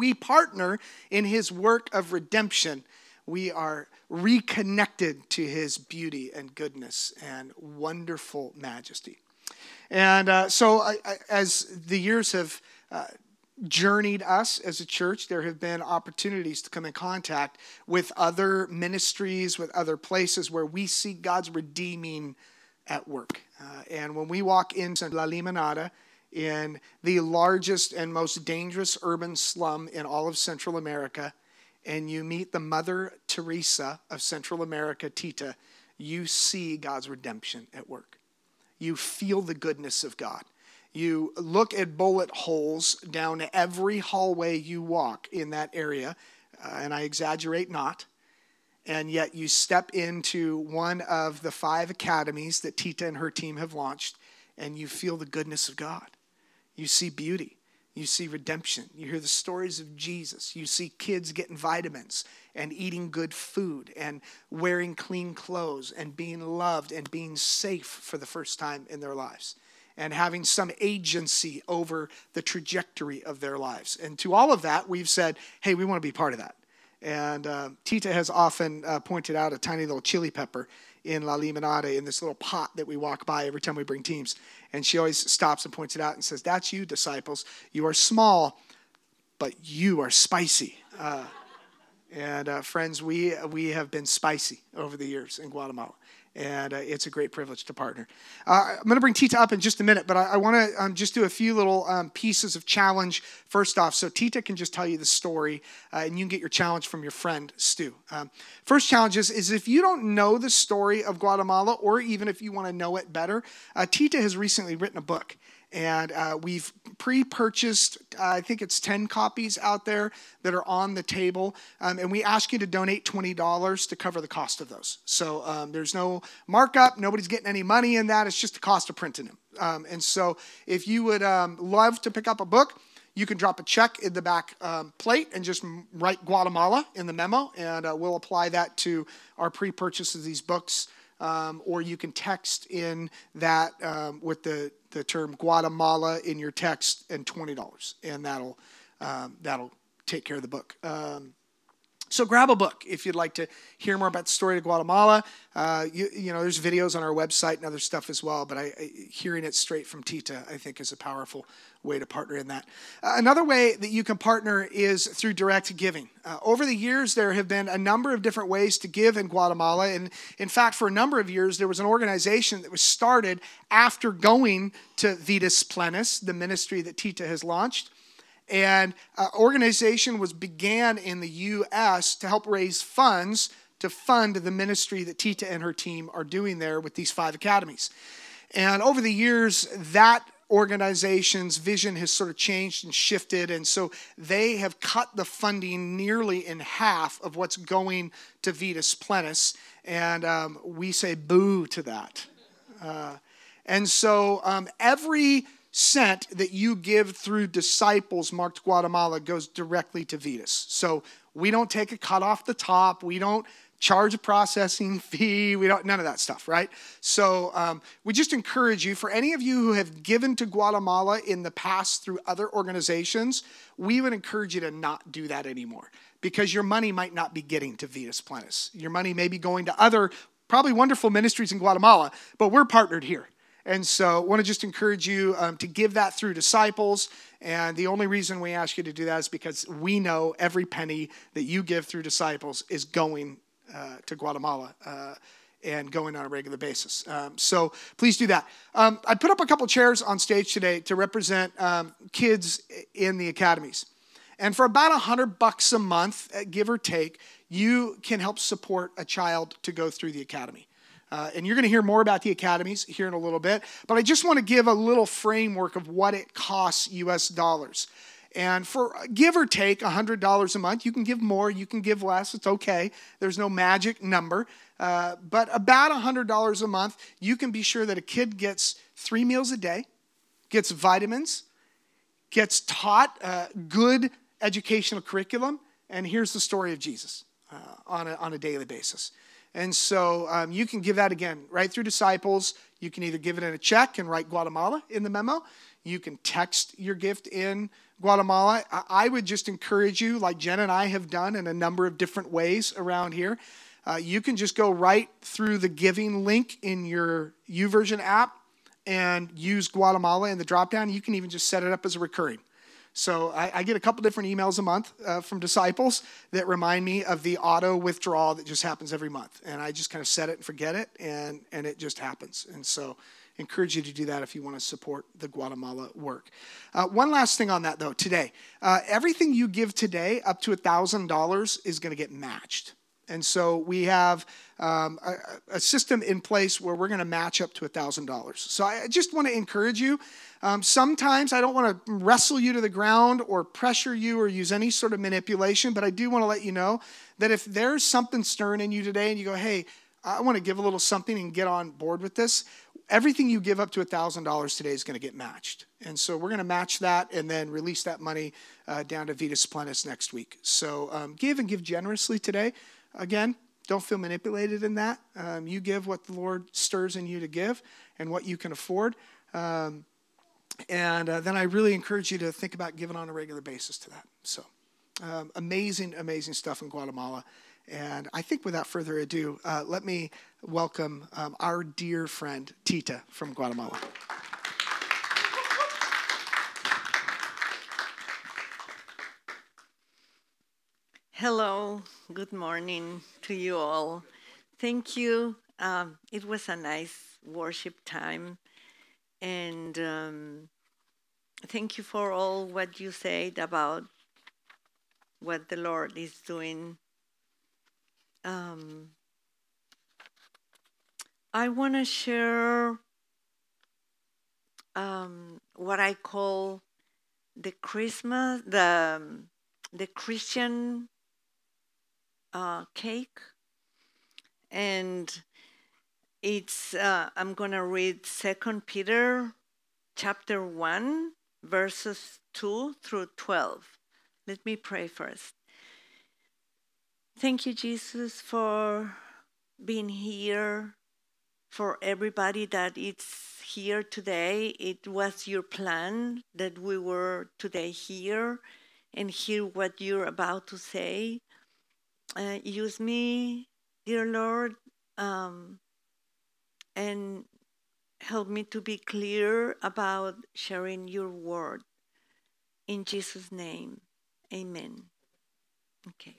we partner in his work of redemption, we are reconnected to his beauty and goodness and wonderful majesty. And uh, so, I, I, as the years have uh, journeyed us as a church, there have been opportunities to come in contact with other ministries, with other places where we see God's redeeming at work. Uh, and when we walk into La Limonada, in the largest and most dangerous urban slum in all of Central America, and you meet the Mother Teresa of Central America, Tita, you see God's redemption at work. You feel the goodness of God. You look at bullet holes down every hallway you walk in that area, uh, and I exaggerate not. And yet you step into one of the five academies that Tita and her team have launched, and you feel the goodness of God. You see beauty. You see redemption. You hear the stories of Jesus. You see kids getting vitamins and eating good food and wearing clean clothes and being loved and being safe for the first time in their lives and having some agency over the trajectory of their lives. And to all of that, we've said, hey, we want to be part of that. And uh, Tita has often uh, pointed out a tiny little chili pepper in La Limonada in this little pot that we walk by every time we bring teams. And she always stops and points it out and says, That's you, disciples. You are small, but you are spicy. Uh, and uh, friends, we, we have been spicy over the years in Guatemala and uh, it's a great privilege to partner. Uh, I'm going to bring Tita up in just a minute, but I, I want to um, just do a few little um, pieces of challenge first off. So Tita can just tell you the story, uh, and you can get your challenge from your friend Stu. Um, first challenge is, is if you don't know the story of Guatemala, or even if you want to know it better, uh, Tita has recently written a book and uh, we've pre-purchased uh, i think it's 10 copies out there that are on the table. Um, and we ask you to donate $20 to cover the cost of those. So um, there's no markup. Nobody's getting any money in that. It's just the cost of printing them. Um, and so if you would um, love to pick up a book you can drop a check in the back um, plate and just write guatemala in the memo. And uh, we'll apply that to our pre-purchase of these books um, or you can text in that um, with the, the term Guatemala in your text and twenty dollars, and that'll um, that'll take care of the book. Um, so grab a book if you'd like to hear more about the story of Guatemala. Uh, you, you, know, there's videos on our website and other stuff as well. But I, I, hearing it straight from Tita, I think, is a powerful way to partner in that. Uh, another way that you can partner is through direct giving. Uh, over the years, there have been a number of different ways to give in Guatemala. And in fact, for a number of years, there was an organization that was started after going to Vidas Plenas, the ministry that Tita has launched and uh, organization was began in the U.S. to help raise funds to fund the ministry that Tita and her team are doing there with these five academies. And over the years, that organization's vision has sort of changed and shifted. And so they have cut the funding nearly in half of what's going to Vidas Plenas. And um, we say boo to that. Uh, and so um, every cent that you give through disciples marked Guatemala goes directly to Vidas. So we don't take a cut off the top. We don't charge a processing fee. We don't, none of that stuff, right? So um, we just encourage you, for any of you who have given to Guatemala in the past through other organizations, we would encourage you to not do that anymore because your money might not be getting to Vidas Plenas. Your money may be going to other, probably wonderful ministries in Guatemala, but we're partnered here. And so I want to just encourage you um, to give that through disciples. And the only reason we ask you to do that is because we know every penny that you give through disciples is going uh, to Guatemala. Uh, and going on a regular basis. Um, so please do that. Um, I put up a couple chairs on stage today to represent um, kids in the academies. And for about a hundred bucks a month, uh, give or take, you can help support a child to go through the academy. Uh, and you're going to hear more about the academies here in a little bit. But I just want to give a little framework of what it costs US dollars. And for give or take $100 a month, you can give more, you can give less, it's okay. There's no magic number. Uh, but about $100 a month, you can be sure that a kid gets three meals a day, gets vitamins, gets taught good educational curriculum, and hears the story of Jesus uh, on, a, on a daily basis. And so um, you can give that again right through disciples. You can either give it in a check and write Guatemala in the memo. You can text your gift in Guatemala, I would just encourage you, like Jen and I have done in a number of different ways around here. Uh, you can just go right through the giving link in your YouVersion app and use Guatemala in the dropdown. You can even just set it up as a recurring. So I, I get a couple different emails a month uh, from disciples that remind me of the auto withdrawal that just happens every month, and I just kind of set it and forget it, and and it just happens. And so encourage you to do that if you want to support the Guatemala work. Uh, one last thing on that, though, today. Uh, everything you give today up to $1,000 is going to get matched. And so we have um, a, a, system in place where we're going to match up to $1,000. So I just want to encourage you. Um, sometimes I don't want to wrestle you to the ground or pressure you or use any sort of manipulation, but I do want to let you know that if there's something stirring in you today and you go, hey, I want to give a little something and get on board with this, everything you give up to $1,000 today is going to get matched. And so we're going to match that and then release that money uh, down to Vidas Plenas next week. So um, give and give generously today. Again, don't feel manipulated in that. Um, you give what the Lord stirs in you to give and what you can afford. Um, and uh, then I really encourage you to think about giving on a regular basis to that. So um, amazing, amazing stuff in Guatemala. And I think without further ado, uh, let me welcome um, our dear friend Tita from Guatemala. Hello, good morning to you all. Thank you. Um, it was a nice worship time. And um, thank you for all what you said about what the Lord is doing um, I want to share um, what I call the Christmas, the the Christian uh, cake, and it's. Uh, I'm gonna read Second Peter, chapter one, verses two through twelve. Let me pray first. Thank you, Jesus, for being here, for everybody that is here today. It was your plan that we were today here and hear what you're about to say. Uh, use me, dear Lord, um, and help me to be clear about sharing your word. In Jesus' name, amen. Okay.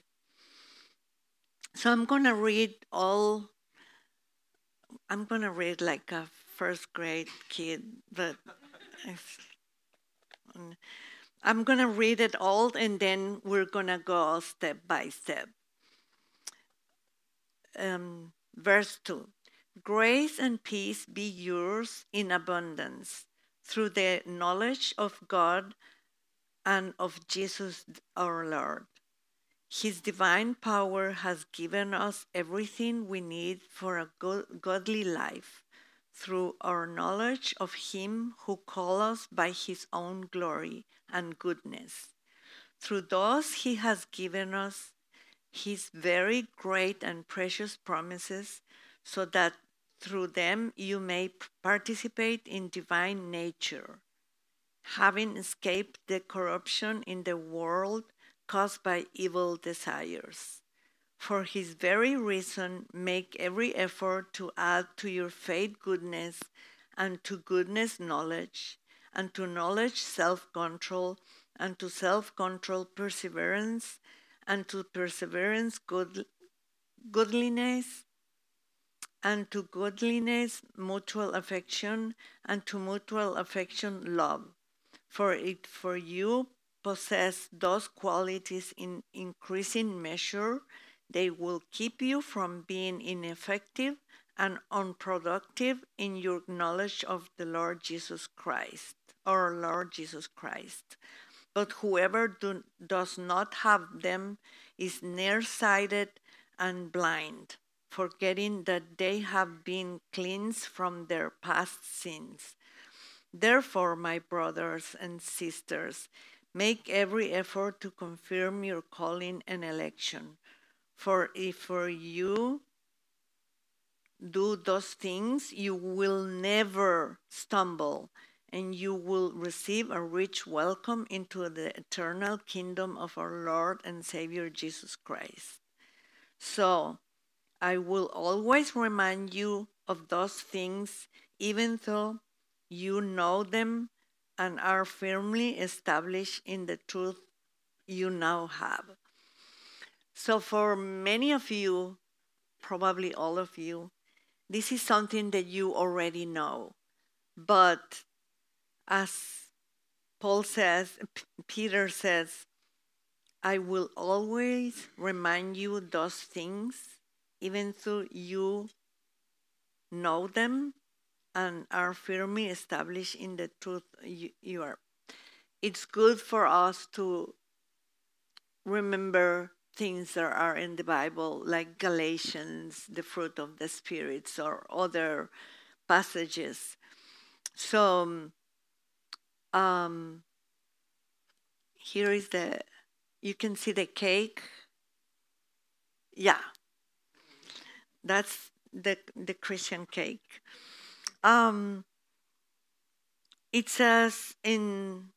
So I'm going to read all, I'm going to read like a first grade kid, but I'm going to read it all and then we're going to go step by step. Um, verse 2 Grace and peace be yours in abundance through the knowledge of God and of Jesus our Lord his divine power has given us everything we need for a godly life through our knowledge of Him who called us by His own glory and goodness. Through those He has given us His very great and precious promises, so that through them you may participate in divine nature, having escaped the corruption in the world caused by evil desires. For his very reason, make every effort to add to your faith goodness, and to goodness knowledge, and to knowledge self control, and to self control perseverance, and to perseverance good, and to godliness mutual affection, and to mutual affection love. For it for you possess those qualities in increasing measure, they will keep you from being ineffective and unproductive in your knowledge of the Lord Jesus Christ, our Lord Jesus Christ. But whoever do, does not have them is nearsighted and blind, forgetting that they have been cleansed from their past sins. Therefore, my brothers and sisters, Make every effort to confirm your calling and election. For if for you do those things, you will never stumble, and you will receive a rich welcome into the eternal kingdom of our Lord and Savior Jesus Christ. So, I will always remind you of those things, even though you know them and are firmly established in the truth you now have. So, for many of you, probably all of you, this is something that you already know. But as Paul says, P- Peter says, I will always remind you those things, even though you know them and are firmly established in the truth you, are. It's good for us to remember things that are in the Bible, like Galatians, the fruit of the spirits, or other passages. So um, here is the, you can see the cake. Yeah, that's the the Christian cake. Um, it says in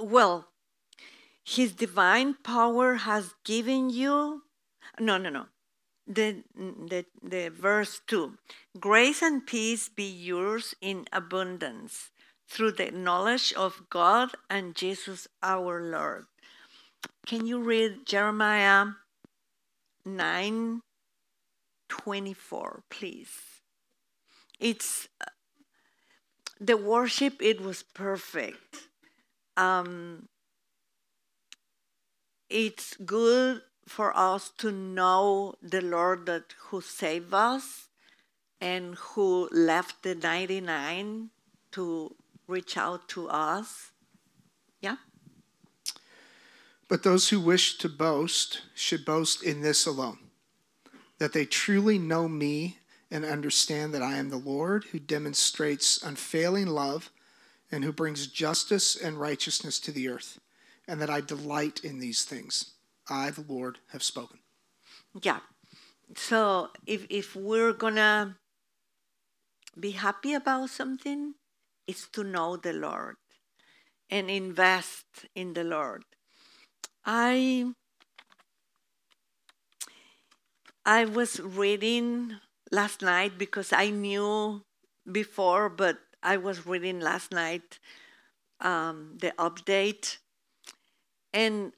well his divine power has given you. No, no, no. The, the, the verse 2 Grace and peace be yours in abundance through the knowledge of God and Jesus our Lord. Can you read Jeremiah 9 24, please? It's the worship, it was perfect. Um, it's good for us to know the Lord that who saved us and who left the 99 to reach out to us. Yeah. But those who wish to boast should boast in this alone that they truly know me and understand that I am the Lord who demonstrates unfailing love and who brings justice and righteousness to the earth and that I delight in these things. I, the Lord, have spoken. Yeah. So if if we're gonna be happy about something, it's to know the Lord and invest in the Lord. I I was reading last night because I knew before, but I was reading last night um, the update and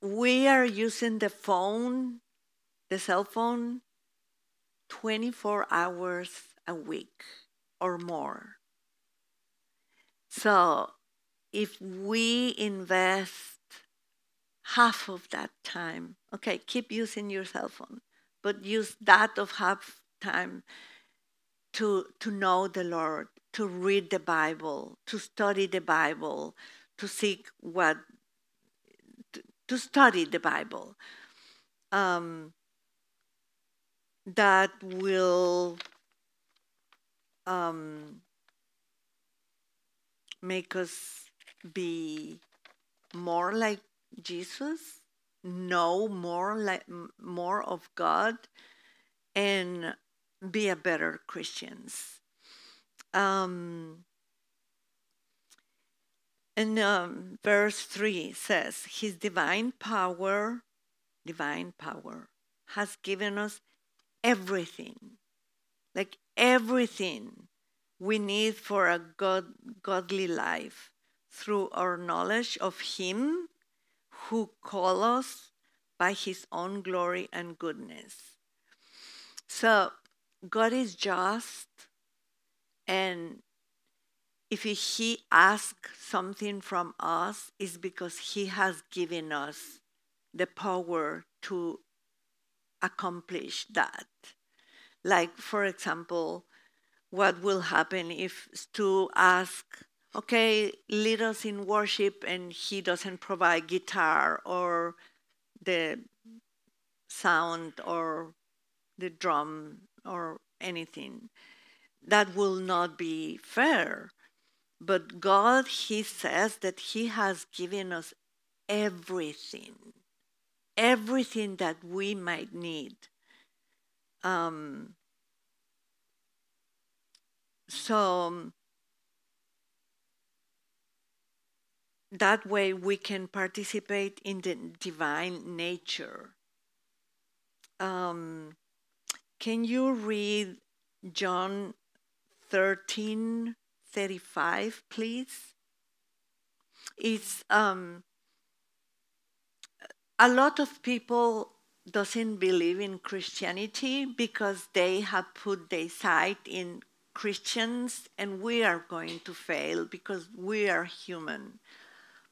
we are using the phone, the cell phone, 24 hours a week or more. So if we invest half of that time, okay, keep using your cell phone, but use that of half time to, to know the Lord, to read the Bible, to study the Bible, to seek what to, to study the Bible um, that will um, make us be more like Jesus, know more like more of God, and be a better Christians. Um, and um, verse 3 says, His divine power, divine power, has given us everything, like everything we need for a God, godly life through our knowledge of Him who called us by His own glory and goodness. So, God is just and if he asks something from us, is because he has given us the power to accomplish that. Like, for example, what will happen if Stu asks, okay, lead us in worship, and he doesn't provide guitar or the sound or the drum or anything? That will not be fair but God, He says that He has given us everything, everything that we might need. Um, so that way we can participate in the divine nature. Um, can you read John 13 35, please? It's um, a lot of people doesn't believe in Christianity because they have put their sight in Christians and we are going to fail because we are human.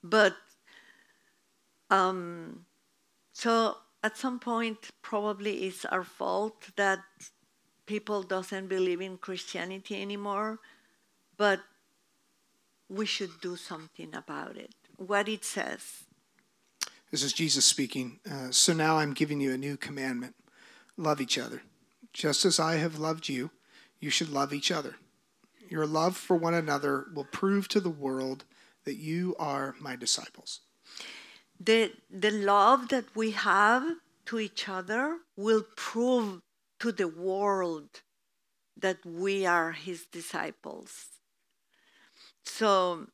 But um, so at some point, probably it's our fault that people doesn't believe in Christianity anymore, but we should do something about it. What it says. This is Jesus speaking. Uh, so now I'm giving you a new commandment love each other. Just as I have loved you, you should love each other. Your love for one another will prove to the world that you are my disciples. The, the love that we have to each other will prove to the world that we are his disciples. So,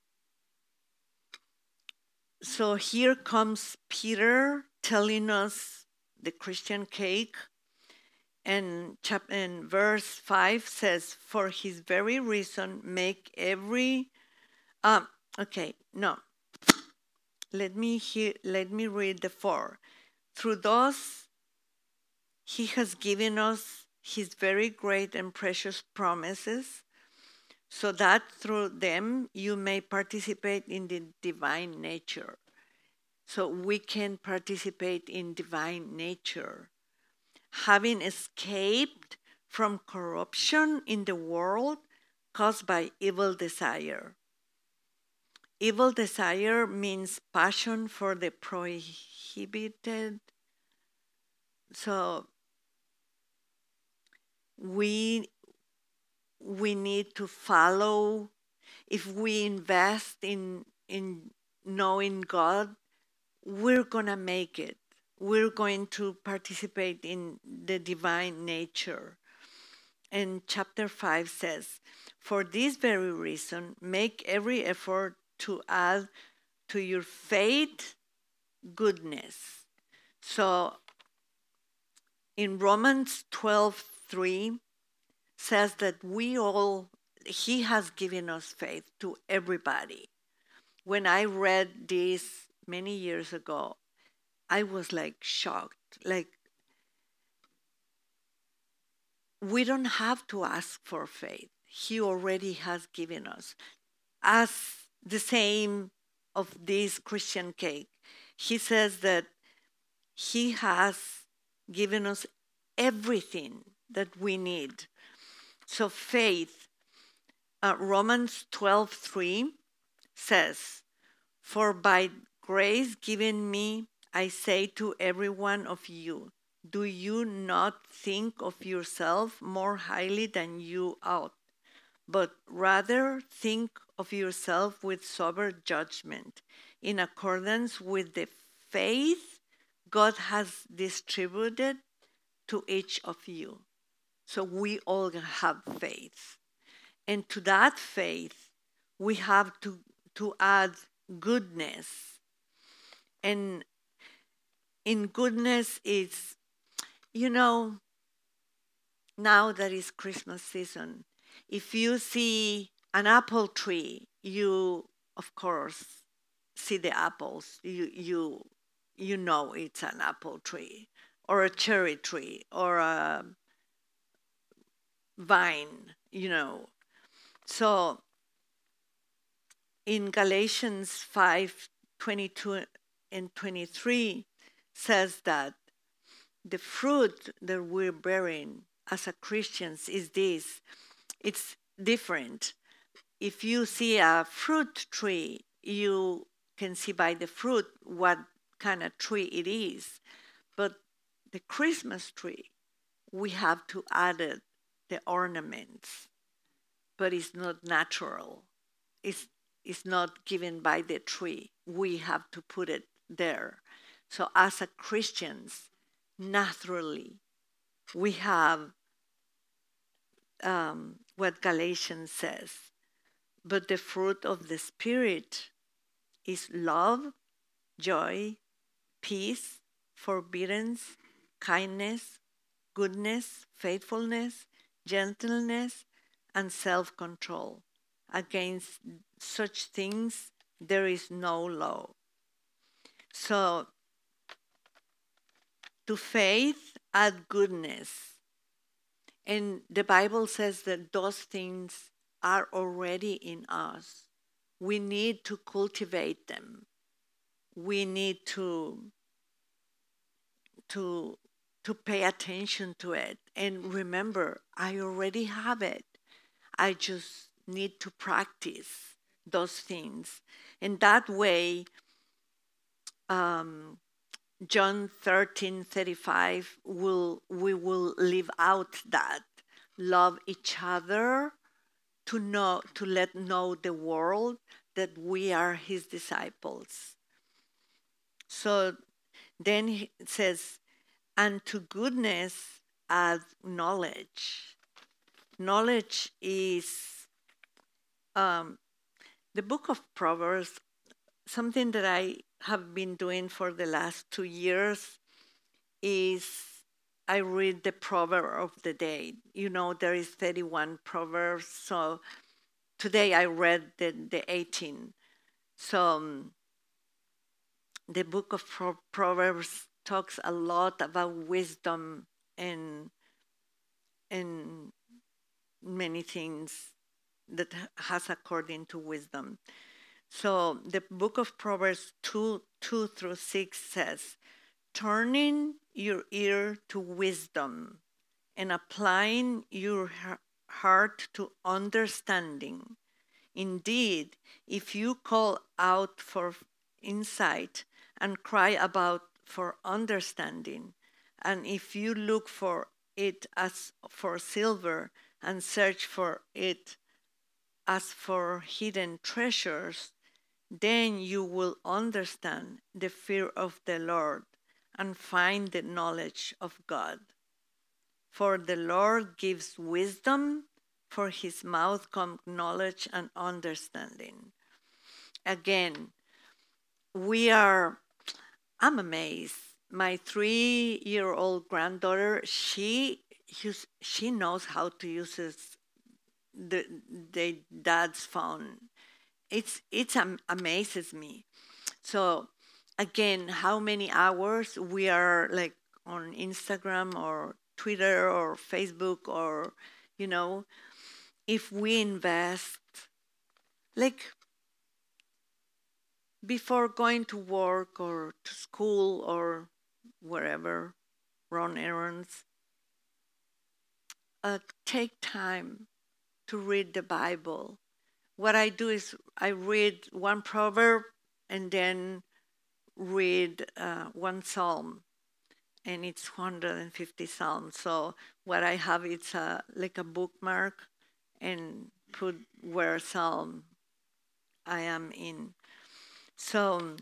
so here comes Peter telling us the Christian cake and chap- and verse 5 says for his very reason make every um, Okay, no. Let me hear, let me read the four. Through those he has given us his very great and precious promises, so that through them you may participate in the divine nature. So we can participate in divine nature. Having escaped from corruption in the world caused by evil desire. Evil desire means passion for the prohibited. So we we need to follow if we invest in in knowing God, we're gonna make it. We're going to participate in the divine nature. And chapter 5 says, For this very reason, make every effort to add to your faith goodness. So in Romans 12 3 says that we all, He has given us faith to everybody. When I read this many years ago, I was like shocked. Like, we don't have to ask for faith. He already has given us. As the same of this Christian cake. He says that he has given us everything that we need. So faith, uh, Romans 12:3 says, "For by grace given me, I say to every one of you, do you not think of yourself more highly than you ought, but rather think of yourself with sober judgment, in accordance with the faith God has distributed to each of you. So we all have faith. And to that faith, we have to, to add goodness. And in goodness is, you know, now that is Christmas season, if you see an apple tree, you of course see the apples. You you you know it's an apple tree or a cherry tree or a vine, you know. So in Galatians 5 22 and 23 says that the fruit that we're bearing as a Christians is this it's different. If you see a fruit tree, you can see by the fruit what kind of tree it is. But the Christmas tree, we have to add it, the ornaments, but it's not natural. It's, it's not given by the tree. We have to put it there. So, as a Christians, naturally, we have um, what Galatians says. But the fruit of the Spirit is love, joy, peace, forbearance, kindness, goodness, faithfulness, gentleness, and self control. Against such things there is no law. So, to faith, add goodness. And the Bible says that those things are already in us. We need to cultivate them. We need to to to pay attention to it and remember I already have it. I just need to practice those things. And that way um, John 13 35 will we will live out that love each other to know to let know the world that we are his disciples. So then he says, and to goodness add knowledge. Knowledge is um, the book of Proverbs, something that I have been doing for the last two years is I read the proverb of the day. You know, there is 31 proverbs. So today I read the, the 18. So um, the book of Pro- Proverbs talks a lot about wisdom and and many things that has according to wisdom. So the book of Proverbs 2 2 through 6 says, Turning your ear to wisdom and applying your heart to understanding. Indeed, if you call out for insight and cry about for understanding, and if you look for it as for silver and search for it as for hidden treasures, then you will understand the fear of the Lord and find the knowledge of God. For the Lord gives wisdom, for his mouth come knowledge and understanding. Again, we are, I'm amazed. My three year old granddaughter, she, she knows how to use the, the dad's phone it's um, amazes me. So again, how many hours we are like on Instagram or Twitter or Facebook or you know, if we invest like before going to work or to school or wherever, run errands, uh, take time to read the Bible what I do is I read one proverb and then read uh, one psalm, and it's 150 psalms. So what I have it's a, like a bookmark and put where psalm I am in. So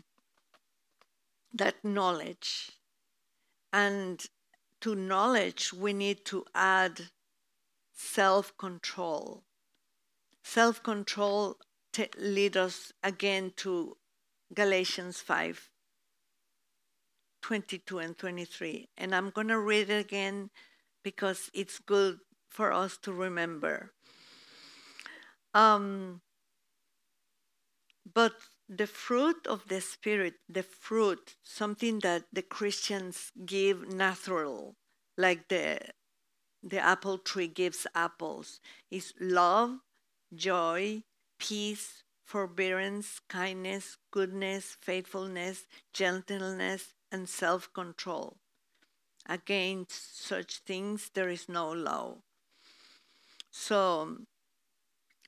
that knowledge, and to knowledge we need to add self-control Self control t- lead us again to Galatians 5 22 and 23. And I'm going to read it again because it's good for us to remember. Um, but the fruit of the Spirit, the fruit, something that the Christians give natural, like the, the apple tree gives apples, is love, joy, peace, forbearance, kindness, goodness, faithfulness, gentleness, and self control. Against such things there is no law. So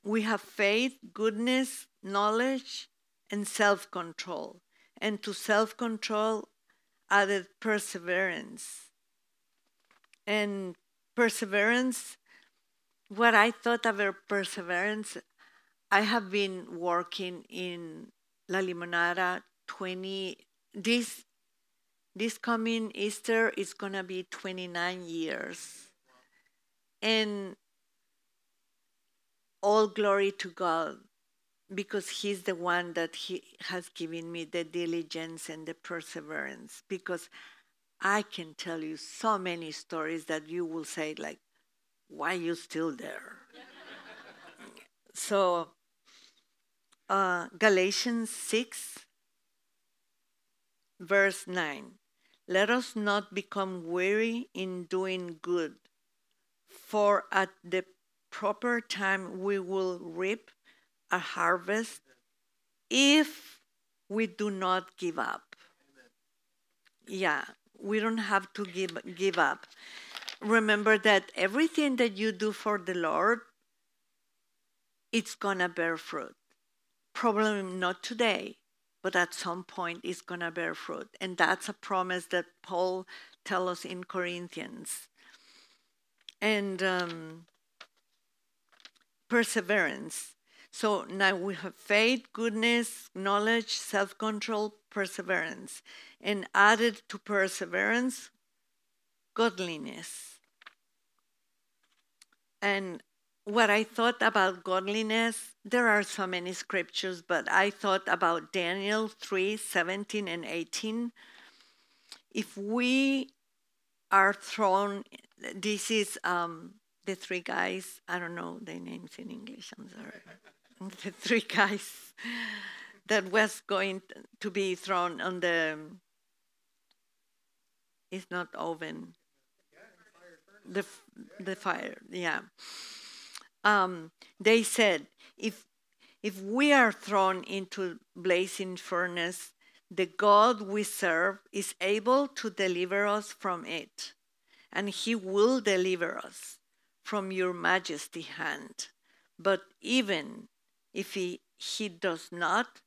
we have faith, goodness, knowledge, and self control. And to self control, added perseverance. And perseverance what I thought about perseverance, I have been working in La Limonada 20 this this coming Easter is gonna be 29 years. And all glory to God because He's the one that He has given me the diligence and the perseverance. Because I can tell you so many stories that you will say, like, why are you still there? so, uh, Galatians 6, verse 9. Let us not become weary in doing good, for at the proper time we will reap a harvest if we do not give up. Yeah, we don't have to give give up. Remember that everything that you do for the Lord, it's gonna bear fruit. Probably not today, but at some point it's gonna bear fruit. And that's a promise that Paul tells us in Corinthians. And um, perseverance. So now we have faith, goodness, knowledge, self control, perseverance. And added to perseverance, godliness. And what I thought about godliness, there are so many scriptures, but I thought about Daniel 3 17 and 18. If we are thrown, this is um, the three guys, I don't know their names in English, I'm sorry. the three guys that was going to be thrown on the, it's not oven, the, the fire, yeah. Um, they said, if, if we are thrown into blazing furnace, the God we serve is able to deliver us from it, and he will deliver us from your majesty hand. But even if he, he does not,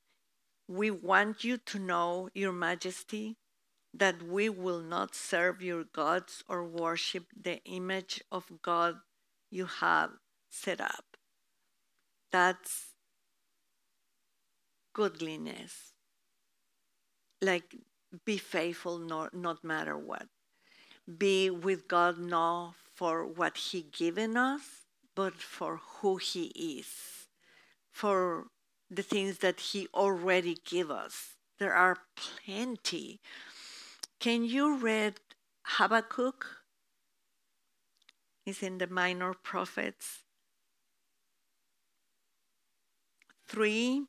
we want you to know, your majesty, that we will not serve your gods or worship the image of God you have set up. That's godliness. Like, be faithful, not, not matter what. Be with God, not for what He given us, but for who He is, for the things that He already give us. There are plenty. Can you read Habakkuk? It's in the Minor Prophets. 3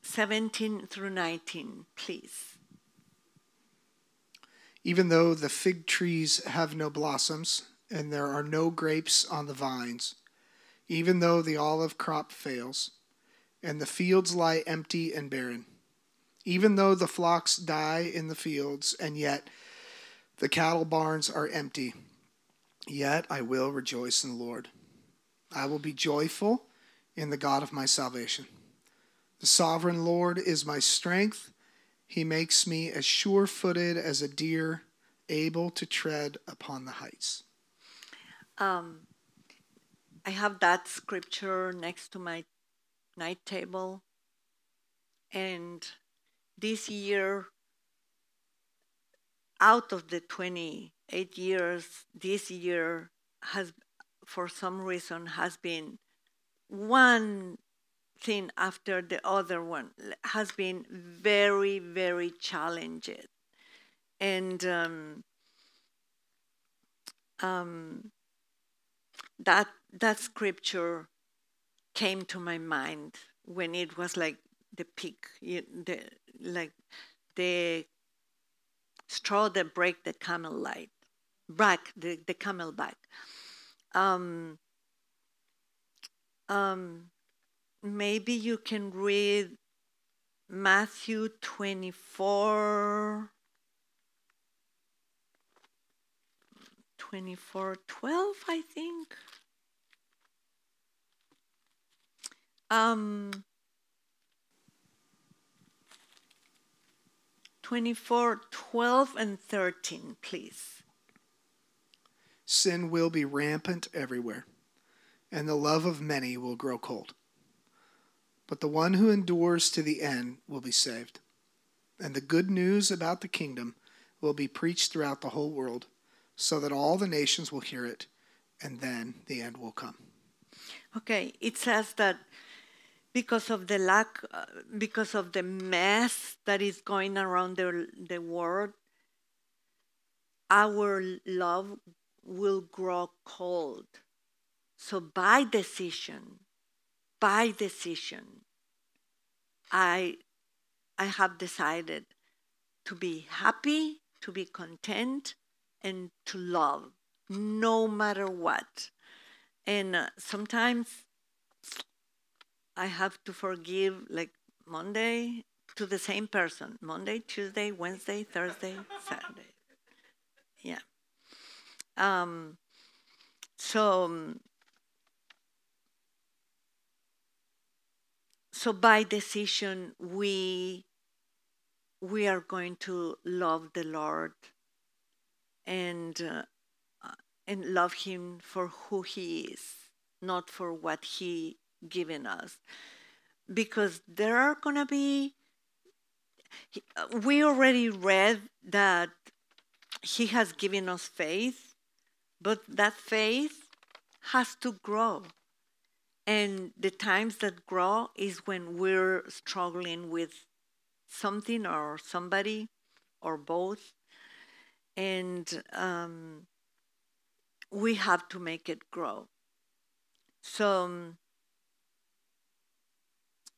17 through 19, please. Even though the fig trees have no blossoms, and there are no grapes on the vines, even though the olive crop fails, and the fields lie empty and barren, even though the flocks die in the fields, and yet the cattle barns are empty, yet I will rejoice in the Lord. I will be joyful in the God of my salvation. The sovereign Lord is my strength he makes me as sure footed as a deer, able to tread upon the heights. Um, I have that scripture next to my night table. And this year, out of the 28 years, this year has, for some reason, has been one thing after the other one has been very, very challenging. And um, um, that that scripture came to my mind when it was like the peak, the like the straw that break the camel light, back the, the camel back. Um, um, maybe you can read Matthew 24, 24, 12, I think. Um, 24, 12, and 13, please. Sin will be rampant everywhere, and the love of many will grow cold. But the one who endures to the end will be saved. And the good news about the kingdom will be preached throughout the whole world, so that all the nations will hear it. and then the end will come. Okay, it says that because of the lack, uh, because of the mess that is going around the, the world, our love will grow cold. So by decision, by decision, I, I have decided to be happy, to be content, and to love no matter what. And uh, sometimes I have to forgive, like Monday, to the same person Monday, Tuesday, Wednesday, Thursday, Saturday. Yeah. Um, so, so by decision, we we are going to love the Lord and uh, and love him for who he is, not for what he given us. Because there are going to be we already read that he has given us faith, but that faith has to grow. And the times that grow is when we're struggling with something or somebody or both. And um, we have to make it grow. So,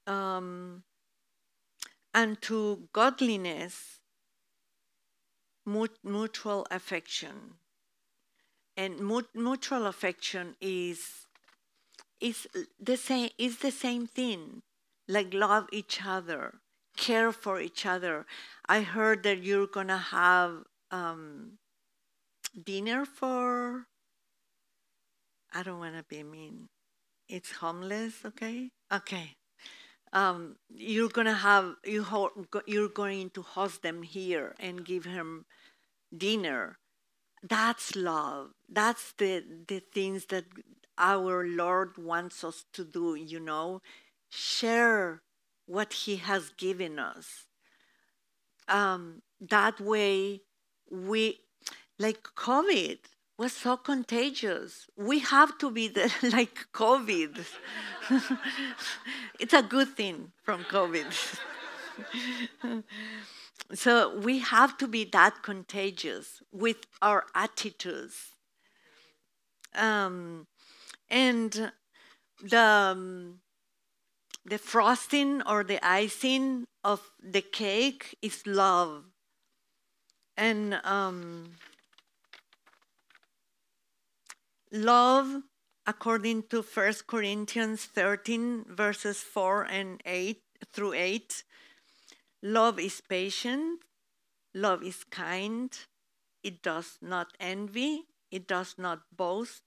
um, and to godliness, mutual affection. And mutual affection is is the same is the same thing like love each other care for each other i heard that you're gonna have um, dinner for I don't want to be mean. It's homeless, okay? Okay. Um, you're gonna have you ho- you're going to host them here and give him dinner. That's love. That's the the things that our Lord wants us to do. You know, share what He has given us. Um, that way, we like COVID was so contagious. We have to be like COVID. it's a good thing from COVID. so we have to be that contagious with our attitudes. Um, and the, um, the frosting or the icing of the cake is love. And um, Love, according to 1 Corinthians 13, verses 4 and 8 through 8, love is patient, love is kind, it does not envy, it does not boast,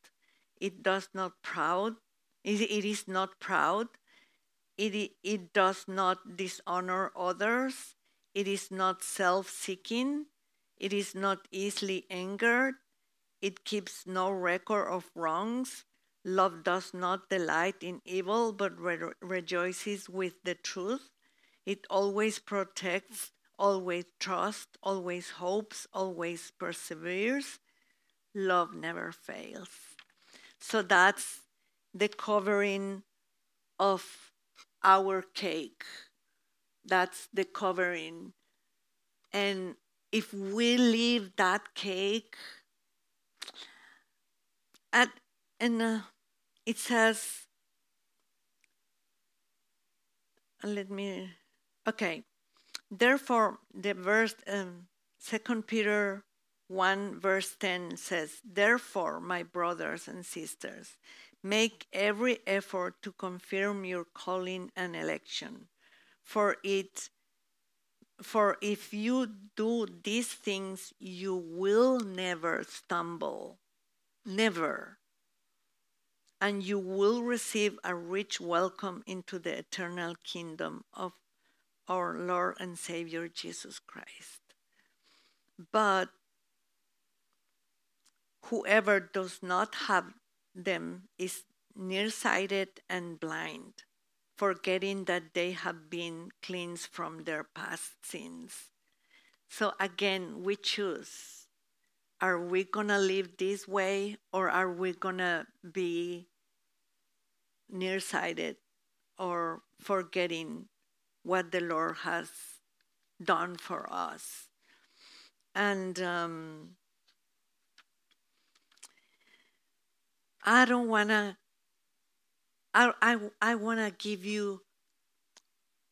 it does not proud, it, it is not proud, it, it does not dishonor others, it is not self seeking, it is not easily angered, it keeps no record of wrongs. Love does not delight in evil, but re- rejoices with the truth. It always protects, always trusts, always hopes, always perseveres. Love never fails. So that's the covering of our cake. That's the covering. And if we leave that cake, and uh, it says let me okay. Therefore the verse um, second peter 1 verse 10 says therefore my brothers and sisters make every effort to confirm your calling and election. For it for if you do these things you will never stumble Never. And you will receive a rich welcome into the eternal kingdom of our Lord and Savior Jesus Christ. But whoever does not have them is nearsighted and blind, forgetting that they have been cleansed from their past sins. So again, we choose are we going to live this way or are we going to be nearsighted or forgetting what the Lord has done for us? And um, I don't want to, I, I, I want to give you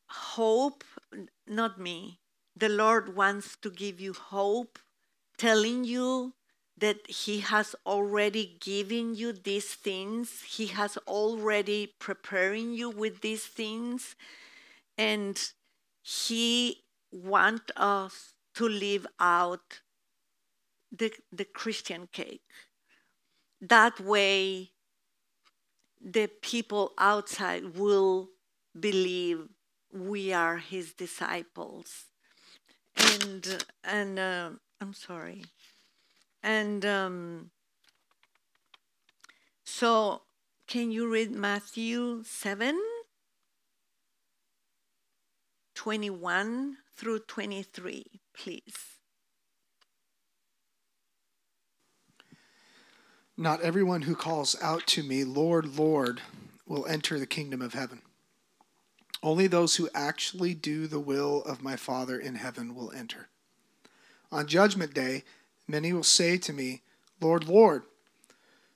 hope, not me. The Lord wants to give you hope, telling you that He has already given you these things. He has already preparing you with these things. And He wants us to live out the, the Christian cake. That way, the people outside will believe we are his disciples. And, and uh, I'm sorry. And um, so, can you read Matthew 7 21 through 23, please? Not everyone who calls out to me, Lord, Lord, will enter the kingdom of heaven. Only those who actually do the will of my Father in heaven will enter. On judgment day, many will say to me, Lord, Lord,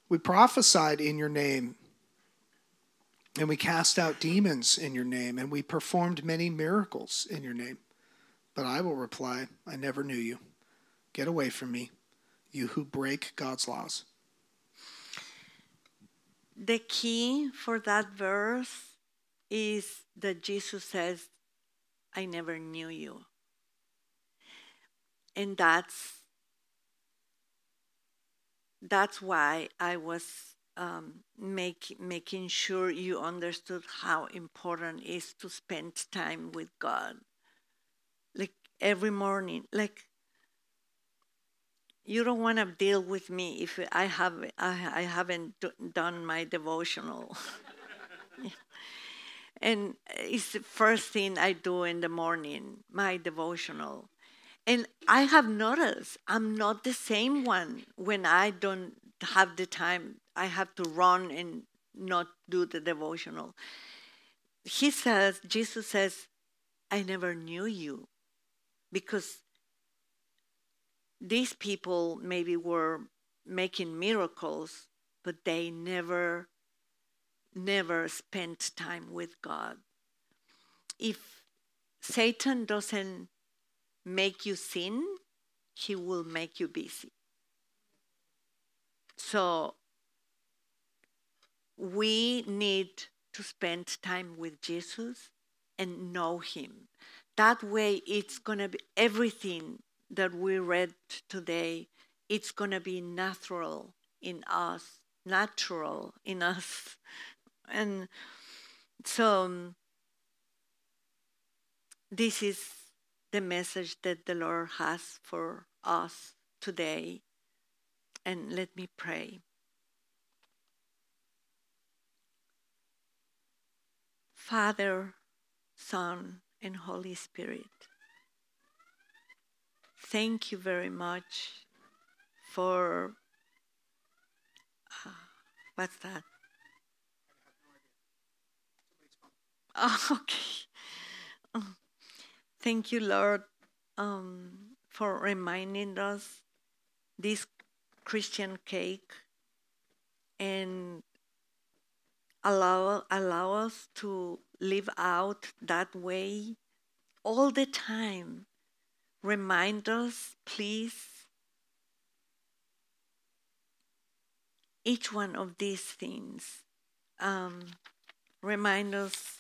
we prophesied in your name, and we cast out demons in your name, and we performed many miracles in your name. But I will reply, I never knew you. Get away from me, you who break God's laws. The key for that verse is that Jesus says, I never knew you. And that's that's why I was um, make, making sure you understood how important it is to spend time with God. Like every morning, like you don't want to deal with me if I have I, I haven't done my devotional. and it's the first thing I do in the morning, my devotional. And I have noticed I'm not the same one when I don't have the time. I have to run and not do the devotional. He says, Jesus says, I never knew you because these people maybe were making miracles, but they never, never spent time with God. If Satan doesn't make you sin, he will make you busy. So we need to spend time with Jesus and know him. That way, it's going to be everything that we read today, it's going to be natural in us, natural in us. And so, um, this is the message that the Lord has for us today. And let me pray. Father, Son, and Holy Spirit, thank you very much for uh, what's that? Oh, okay. Thank you, Lord, um, for reminding us this Christian cake and allow allow us to live out that way all the time remind us, please, each one of these things. Um, remind us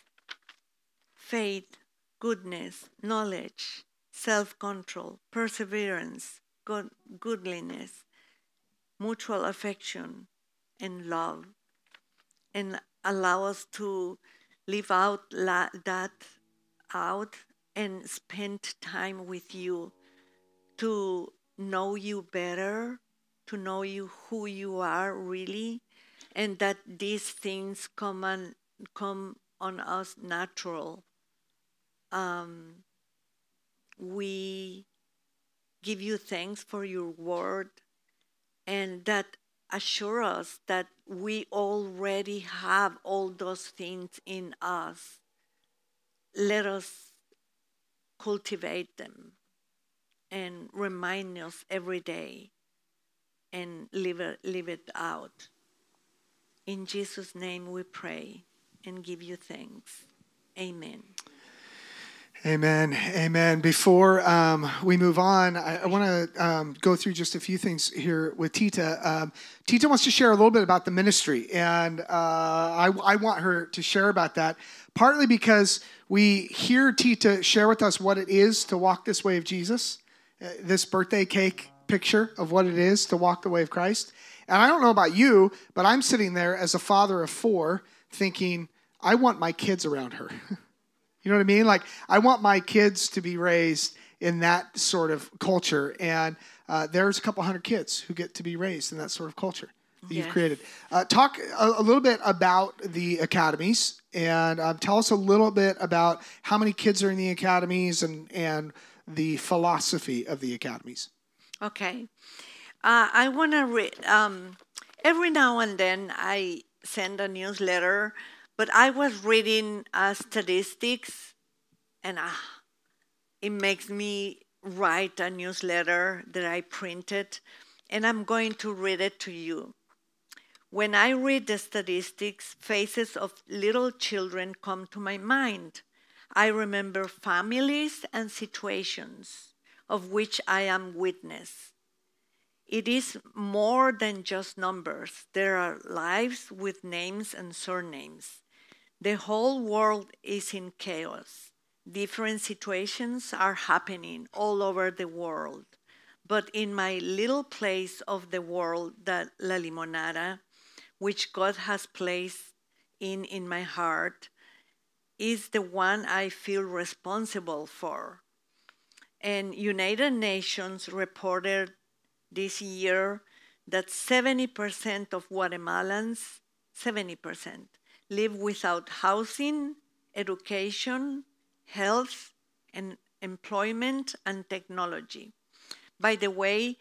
faith, goodness, knowledge, self control, perseverance, good, goodliness, mutual affection, and love. And allow us to live out la- that out and spend time with you to know you better, to know you who you are really, and that these things come on come on us natural. Um, we give you thanks for your word and that assure us that we already have all those things in us. Let us cultivate them and remind us every day and live it, live it out. In Jesus' name we pray and give you thanks. Amen. Amen. Amen. Before um, we move on, I, I want to um, go through just a few things here with Tita. Um, Tita wants to share a little bit about the ministry, and uh, I, I, want her to share about that, partly because we hear Tita share with us what it is to walk this way of Jesus, uh, this birthday cake picture of what it is to walk the way of Christ. And I don't know about you, but I'm sitting there as a father of four thinking, I want my kids around her. You know what I mean? Like, I want my kids to be raised in that sort of culture. And uh, there's a couple hundred kids who get to be raised in that sort of culture that you've created. Uh, talk a, a, little bit about the academies and um, tell us a little bit about how many kids are in the academies and, and the philosophy of the academies. Okay. Uh, I want to read, um, every now and then I send a newsletter but I was reading uh, statistics, and uh, it makes me write a newsletter that I printed, and I'm going to read it to you. When I read the statistics, faces of little children come to my mind. I remember families and situations of which I am witness. It is more than just numbers. There are lives with names and surnames. The whole world is in chaos. Different situations are happening all over the world. But in my little place of the world, that La Limonada, which God has placed in in my heart, is the one I feel responsible for. And United Nations reported this year that 70% of Guatemalans, 70%, live without housing, education, health, and employment and technology. By the way,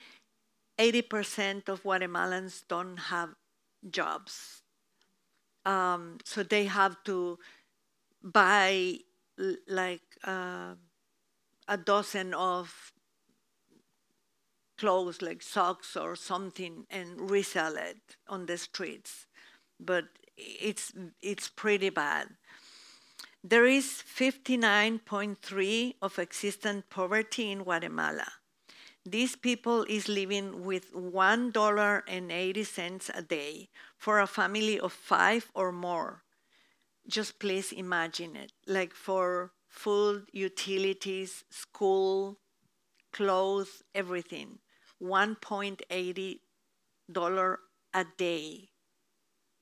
80% of Guatemalans don't have jobs. Um, so they have to buy like uh, a dozen of clothes like socks or something and resell it on the streets. But it's it's pretty bad. There is 59.3 of existent poverty in Guatemala. These people is living with $1.80 a day for a family of five or more. Just please imagine it. Like for food, utilities, school, clothes, everything. $1.80 a day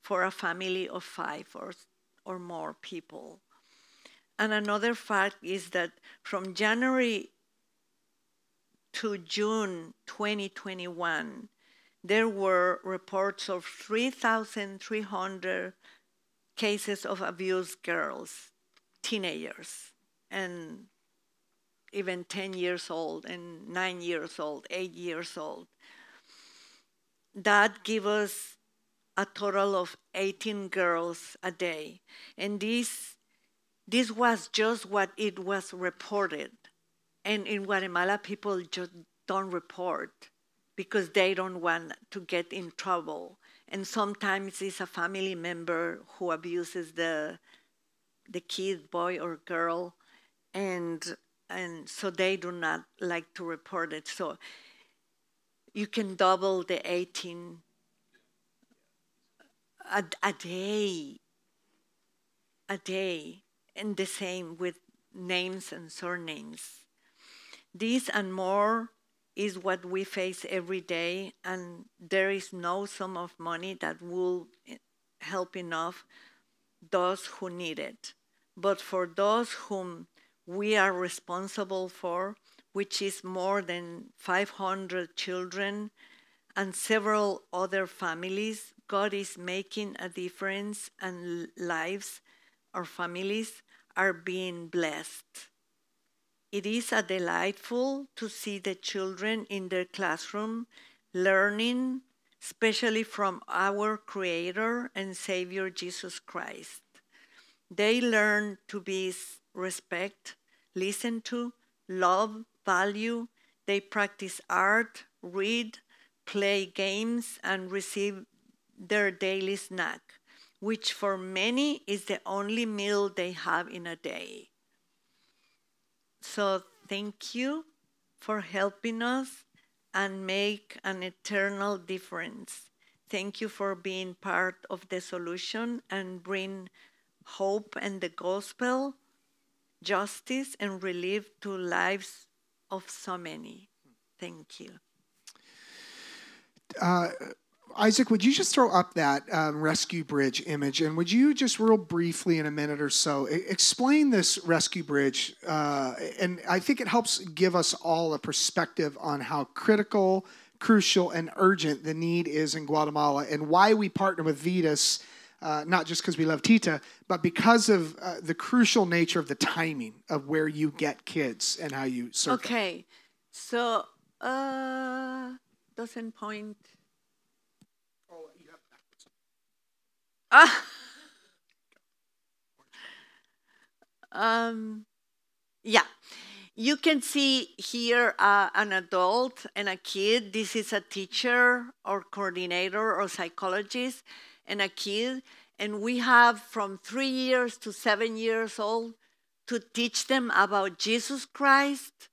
for a family of five or, or more people. And another fact is that from January to June 2021, there were reports of 3,300 cases of abused girls, teenagers, and even 10 years old, and 9 years old, 8 years old. That gives us a total of 18 girls a day. And this, this was just what it was reported. And in Guatemala, people just don't report because they don't want to get in trouble. And sometimes it's a family member who abuses the, the kid, boy or girl, and, and so they do not like to report it. So you can double the 18 a, a day, a day, and the same with names and surnames. This and more is what we face every day, and there is no sum of money that will help enough those who need it. But for those whom we are responsible for, which is more than 500 children and several other families, God is making a difference and lives or families are being blessed. It is a delightful to see the children in their classroom learning especially from our Creator and Savior Jesus Christ. They learn to be respect, listen to, love, value. They practice art, read, play games, and receive their daily snack, which for many is the only meal they have in a day. So, thank you for helping us and make an eternal difference. Thank you for being part of the solution and bring hope and the gospel, justice and relief to lives of so many. Thank you. Uh, Isaac, would you just throw up that um, rescue bridge image, and would you just real briefly, in a minute or so, explain this rescue bridge? Uh, and I think it helps give us all a perspective on how critical, crucial, and urgent the need is in Guatemala, and why we partner with Vidas. Uh, not just because we love Tita, but because of uh, the crucial nature of the timing of where you get kids and how you serve. Okay, them. so uh, doesn't point Ah. um, yeah. You can see here uh, an adult and a kid. This is a teacher or coordinator or psychologist and a kid. And we have from three years to seven years old to teach them about Jesus Christ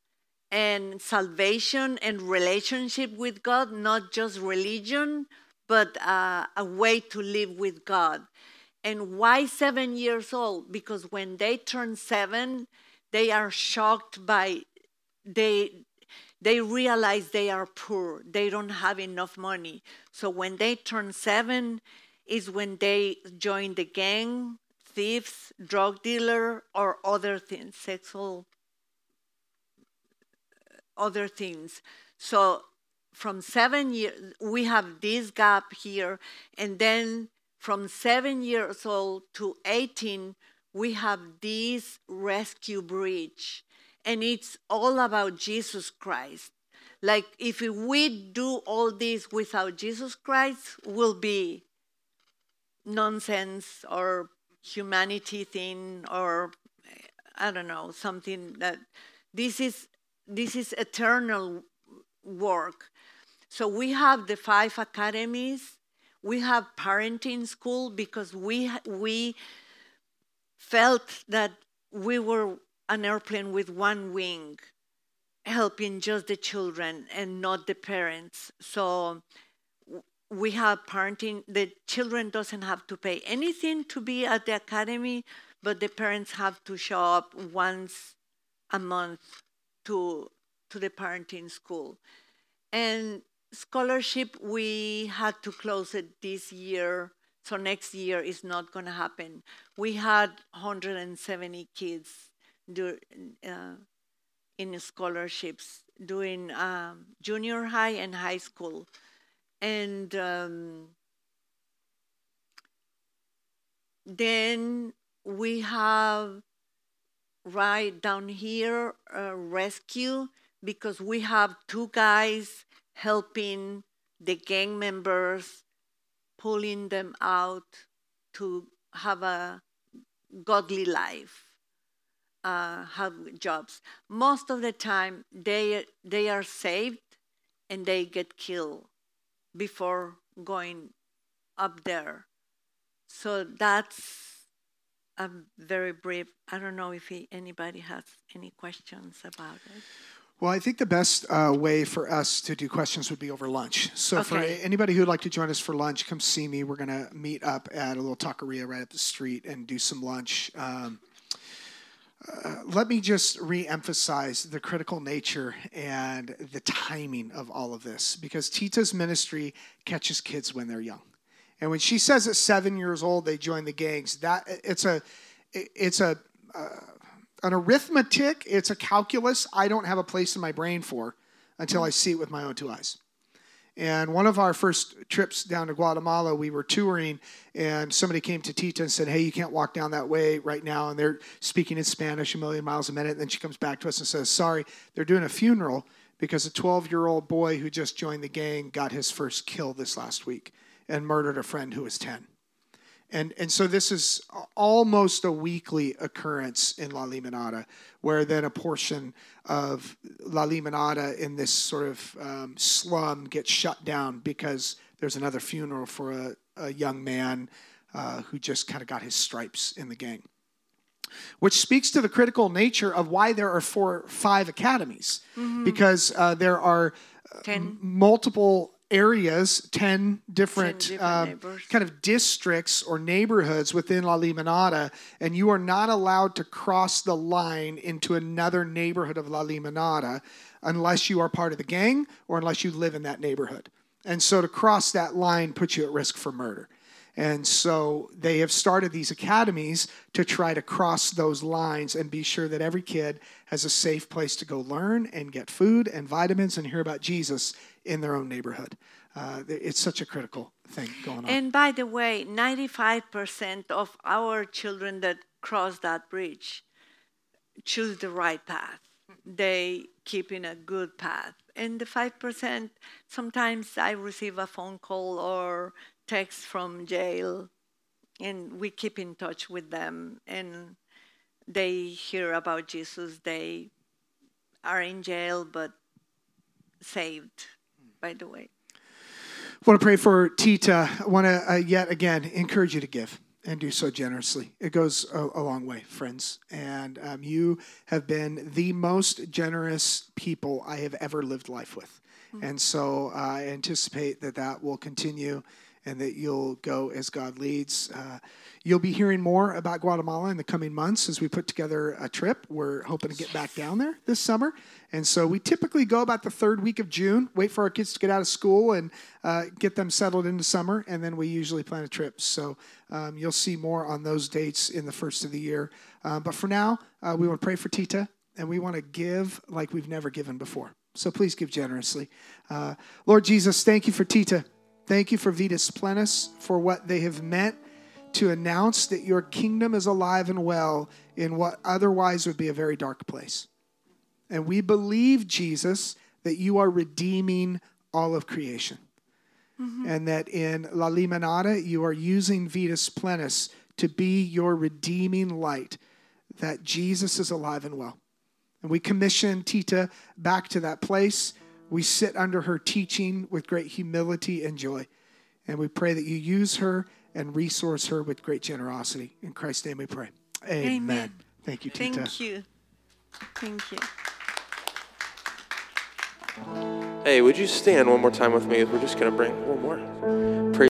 and salvation and relationship with God, not just religion, but uh, a way to live with God. And why seven years old? Because when they turn seven, they are shocked by they they realize they are poor. They don't have enough money. So when they turn seven, is when they join the gang, thieves, drug dealer, or other things, sexual other things. So from seven years, we have this gap here, and then from seven years old to 18, we have this rescue bridge, and it's all about Jesus Christ. Like if we do all this without Jesus Christ, will be nonsense or humanity thing or I don't know something that this is this is eternal work so we have the five academies. We have parenting school because we we felt that we were an airplane with one wing, helping just the children and not the parents. So we have parenting. The children doesn't have to pay anything to be at the academy, but the parents have to show up once a month to to the parenting school. And scholarship, we had to close it this year. So next year is not going to happen. We had 170 kids do, uh, in scholarships doing um, junior high and high school. And um, then we have right down here uh, rescue because we have two guys helping the gang members, pulling them out to have a godly life, uh, have jobs. Most of the time, they they are saved and they get killed before going up there. So that's a very brief. I don't know if he, anybody has any questions about it. Well, I think the best uh, way for us to do questions would be over lunch. So, okay. for anybody who'd like to join us for lunch, come see me. We're going to meet up at a little taqueria right up the street and do some lunch. Um, uh, let me just re-emphasize the critical nature and the timing of all of this because Tita's ministry catches kids when they're young. And when she says at seven years old they join the gangs, that it's a it's a uh, an arithmetic, it's a calculus I don't have a place in my brain for until I see it with my own two eyes. And one of our first trips down to Guatemala, we were touring, and somebody came to Tita and said, Hey, you can't walk down that way right now. And they're speaking in Spanish a million miles a minute. And then she comes back to us and says, Sorry, they're doing a funeral because a 12 year old boy who just joined the gang got his first kill this last week and murdered a friend who was 10. And, and so this is almost a weekly occurrence in La Limonada, where then a portion of La Limonada in this sort of um, slum gets shut down because there's another funeral for a, a young man uh, who just kind of got his stripes in the gang. Which speaks to the critical nature of why there are four, five academies, mm-hmm. because uh, there are uh, multiple areas, 10 different, 10 different um, kind of districts or neighborhoods within La Limonada, and you are not allowed to cross the line into another neighborhood of La Limonada unless you are part of the gang or unless you live in that neighborhood. And so to cross that line puts you at risk for murder. And so they have started these academies to try to cross those lines and be sure that every kid has a safe place to go learn and get food and vitamins and hear about Jesus in their own neighborhood. Uh, it's such a critical thing going on. And by the way, 95% of our children that cross that bridge choose the right path. They keep in a good path. And the 5%, sometimes I receive a phone call or text from jail, and we keep in touch with them. And they hear about Jesus. They are in jail, but saved by the way. I want to pray for Tita. I want to uh, yet again encourage you to give and do so generously. It goes a, a long way, friends. And um, you have been the most generous people I have ever lived life with. Mm-hmm. And so uh, I anticipate that that will continue and that you'll go as God leads. Uh, you'll be hearing more about Guatemala in the coming months as we put together a trip. We're hoping to get back down there this summer. And so we typically go about the third week of June, wait for our kids to get out of school and uh, get them settled into summer, and then we usually plan a trip. So um, you'll see more on those dates in the first of the year. Uh, but for now, uh, we want to pray for Tita, and we want to give like we've never given before. So please give generously. Uh, Lord Jesus, thank you for Tita. Thank you for Vidas Plenas, for what they have meant to announce that your kingdom is alive and well in what otherwise would be a very dark place. And we believe, Jesus, that you are redeeming all of creation. Mm-hmm. And that in La Limonada, you are using Vidas Plenas to be your redeeming light, that Jesus is alive and well. And we commission Tita back to that place we sit under her teaching with great humility and joy. And we pray that you use her and resource her with great generosity. In Christ's name we pray. Amen. Amen. Thank you, Tita. Thank you. Thank you. Hey, would you stand one more time with me? We're just going to bring one more.